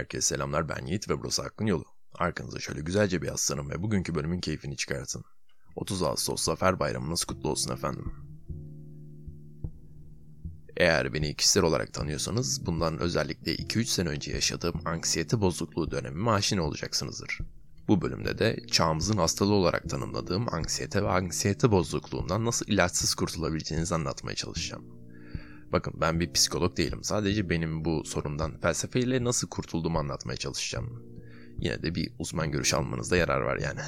Herkese selamlar ben Yiğit ve burası Hakkın Yolu. Arkanıza şöyle güzelce bir yaslanın ve bugünkü bölümün keyfini çıkartın. 30 Ağustos Zafer Bayramınız kutlu olsun efendim. Eğer beni kişisel olarak tanıyorsanız bundan özellikle 2-3 sene önce yaşadığım anksiyete bozukluğu dönemime aşina olacaksınızdır. Bu bölümde de çağımızın hastalığı olarak tanımladığım anksiyete ve anksiyete bozukluğundan nasıl ilaçsız kurtulabileceğinizi anlatmaya çalışacağım. Bakın ben bir psikolog değilim. Sadece benim bu sorundan felsefeyle nasıl kurtulduğumu anlatmaya çalışacağım. Yine de bir uzman görüş almanızda yarar var yani.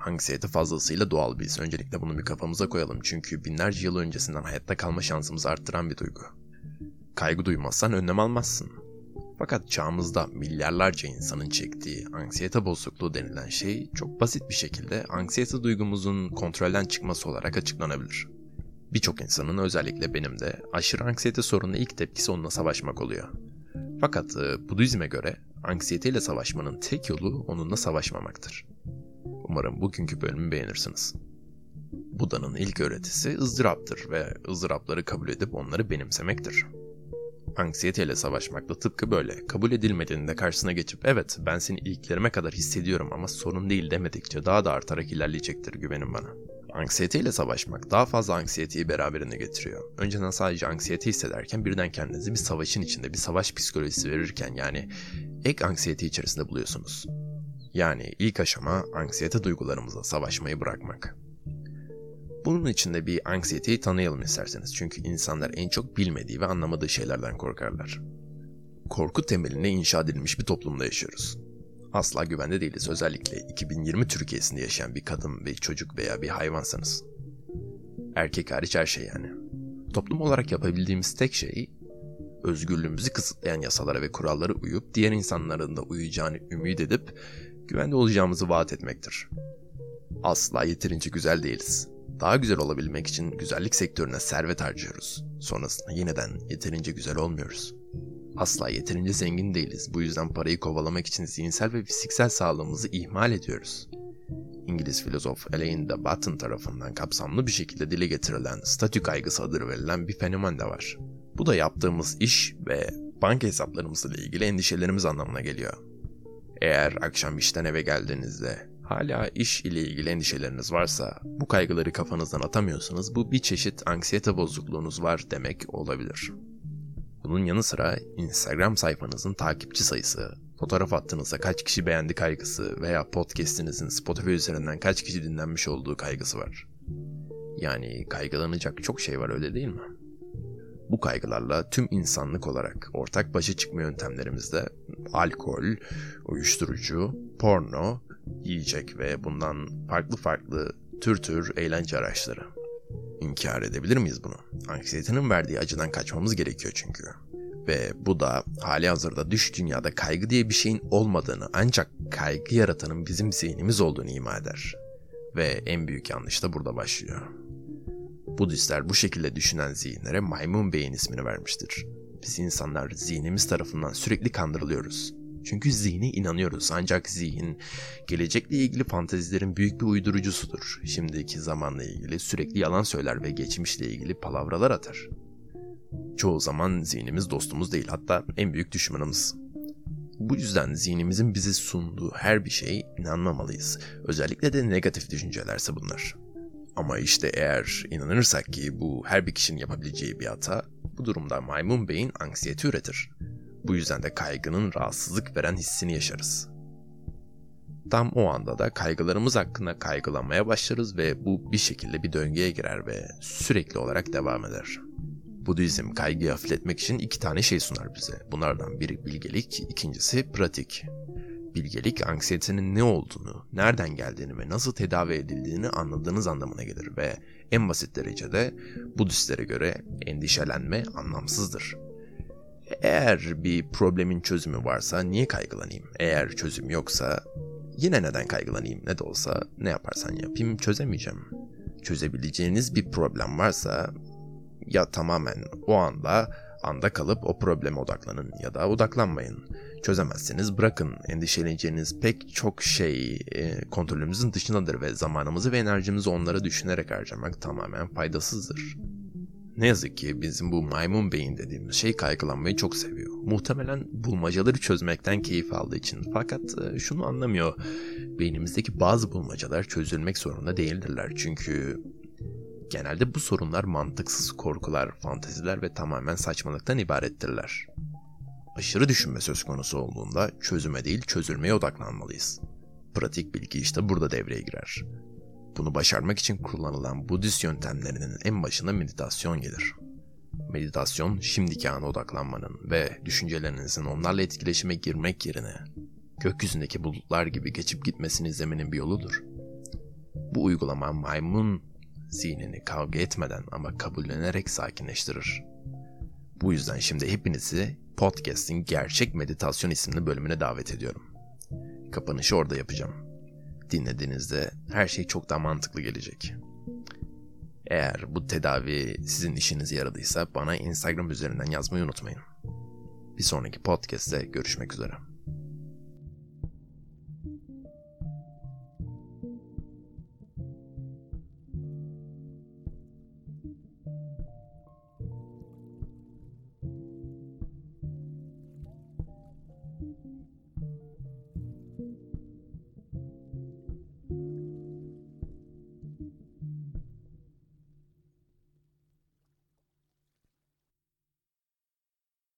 Anksiyete fazlasıyla doğal bir his. Öncelikle bunu bir kafamıza koyalım. Çünkü binlerce yıl öncesinden hayatta kalma şansımızı arttıran bir duygu. Kaygı duymazsan önlem almazsın. Fakat çağımızda milyarlarca insanın çektiği anksiyete bozukluğu denilen şey çok basit bir şekilde anksiyete duygumuzun kontrolden çıkması olarak açıklanabilir. Birçok insanın özellikle benim de aşırı anksiyete sorununa ilk tepkisi onunla savaşmak oluyor. Fakat e, Budizm'e göre anksiyeteyle savaşmanın tek yolu onunla savaşmamaktır. Umarım bugünkü bölümü beğenirsiniz. Buda'nın ilk öğretisi ızdıraptır ve ızdırapları kabul edip onları benimsemektir. Anksiyeteyle savaşmak da tıpkı böyle. Kabul edilmediğinde karşısına geçip evet ben seni iliklerime kadar hissediyorum ama sorun değil demedikçe daha da artarak ilerleyecektir güvenin bana. Anksiyete ile savaşmak daha fazla anksiyeteyi beraberinde getiriyor. Önceden sadece anksiyete hissederken birden kendinizi bir savaşın içinde bir savaş psikolojisi verirken yani ek anksiyete içerisinde buluyorsunuz. Yani ilk aşama anksiyete duygularımızla savaşmayı bırakmak. Bunun için de bir anksiyeteyi tanıyalım isterseniz. Çünkü insanlar en çok bilmediği ve anlamadığı şeylerden korkarlar. Korku temeline inşa edilmiş bir toplumda yaşıyoruz. Asla güvende değiliz. Özellikle 2020 Türkiye'sinde yaşayan bir kadın, bir çocuk veya bir hayvansanız. Erkek hariç her şey yani. Toplum olarak yapabildiğimiz tek şey özgürlüğümüzü kısıtlayan yasalara ve kurallara uyup diğer insanların da uyacağını ümit edip güvende olacağımızı vaat etmektir. Asla yeterince güzel değiliz. Daha güzel olabilmek için güzellik sektörüne servet harcıyoruz. Sonrasında yeniden yeterince güzel olmuyoruz. Asla yeterince zengin değiliz. Bu yüzden parayı kovalamak için zihinsel ve fiziksel sağlığımızı ihmal ediyoruz. İngiliz filozof Elaine de Botton tarafından kapsamlı bir şekilde dile getirilen statü kaygısı adı verilen bir fenomen de var. Bu da yaptığımız iş ve banka hesaplarımızla ilgili endişelerimiz anlamına geliyor. Eğer akşam işten eve geldiğinizde hala iş ile ilgili endişeleriniz varsa, bu kaygıları kafanızdan atamıyorsanız bu bir çeşit anksiyete bozukluğunuz var demek olabilir. Bunun yanı sıra Instagram sayfanızın takipçi sayısı, fotoğraf attığınızda kaç kişi beğendi kaygısı veya podcast'inizin Spotify üzerinden kaç kişi dinlenmiş olduğu kaygısı var. Yani kaygılanacak çok şey var öyle değil mi? Bu kaygılarla tüm insanlık olarak ortak başa çıkma yöntemlerimizde alkol, uyuşturucu, porno, yiyecek ve bundan farklı farklı tür tür eğlence araçları. İnkar edebilir miyiz bunu? Anksiyetenin verdiği acıdan kaçmamız gerekiyor çünkü. Ve bu da hali hazırda düş dünyada kaygı diye bir şeyin olmadığını ancak kaygı yaratanın bizim zihnimiz olduğunu ima eder. Ve en büyük yanlış da burada başlıyor. Budistler bu şekilde düşünen zihinlere maymun beyin ismini vermiştir. Biz insanlar zihnimiz tarafından sürekli kandırılıyoruz. Çünkü zihne inanıyoruz ancak zihin gelecekle ilgili fantezilerin büyük bir uydurucusudur. Şimdiki zamanla ilgili sürekli yalan söyler ve geçmişle ilgili palavralar atar. Çoğu zaman zihnimiz dostumuz değil hatta en büyük düşmanımız. Bu yüzden zihnimizin bize sunduğu her bir şeye inanmamalıyız. Özellikle de negatif düşüncelerse bunlar. Ama işte eğer inanırsak ki bu her bir kişinin yapabileceği bir hata, bu durumda maymun beyin anksiyete üretir. Bu yüzden de kaygının rahatsızlık veren hissini yaşarız. Tam o anda da kaygılarımız hakkında kaygılanmaya başlarız ve bu bir şekilde bir döngüye girer ve sürekli olarak devam eder. Budizm kaygıyı hafifletmek için iki tane şey sunar bize. Bunlardan biri bilgelik, ikincisi pratik. Bilgelik anksiyetenin ne olduğunu, nereden geldiğini ve nasıl tedavi edildiğini anladığınız anlamına gelir ve en basit derecede Budistlere göre endişelenme anlamsızdır. Eğer bir problemin çözümü varsa niye kaygılanayım? Eğer çözüm yoksa yine neden kaygılanayım? Ne de olsa ne yaparsan yapayım çözemeyeceğim. Çözebileceğiniz bir problem varsa ya tamamen o anda anda kalıp o probleme odaklanın ya da odaklanmayın. Çözemezseniz bırakın. Endişeleneceğiniz pek çok şey e, kontrolümüzün dışındadır ve zamanımızı ve enerjimizi onlara düşünerek harcamak tamamen faydasızdır. Ne yazık ki bizim bu maymun beyin dediğimiz şey kaygılanmayı çok seviyor. Muhtemelen bulmacaları çözmekten keyif aldığı için. Fakat e, şunu anlamıyor. Beynimizdeki bazı bulmacalar çözülmek zorunda değildirler. Çünkü genelde bu sorunlar mantıksız korkular, fanteziler ve tamamen saçmalıktan ibarettirler. Aşırı düşünme söz konusu olduğunda çözüme değil çözülmeye odaklanmalıyız. Pratik bilgi işte burada devreye girer. Bunu başarmak için kullanılan Budist yöntemlerinin en başında meditasyon gelir. Meditasyon, şimdiki ana odaklanmanın ve düşüncelerinizin onlarla etkileşime girmek yerine gökyüzündeki bulutlar gibi geçip gitmesini izlemenin bir yoludur. Bu uygulama maymun zihnini kavga etmeden ama kabullenerek sakinleştirir. Bu yüzden şimdi hepinizi podcast'in Gerçek Meditasyon isimli bölümüne davet ediyorum. Kapanışı orada yapacağım dinlediğinizde her şey çok daha mantıklı gelecek. Eğer bu tedavi sizin işinize yaradıysa bana Instagram üzerinden yazmayı unutmayın. Bir sonraki podcast'te görüşmek üzere.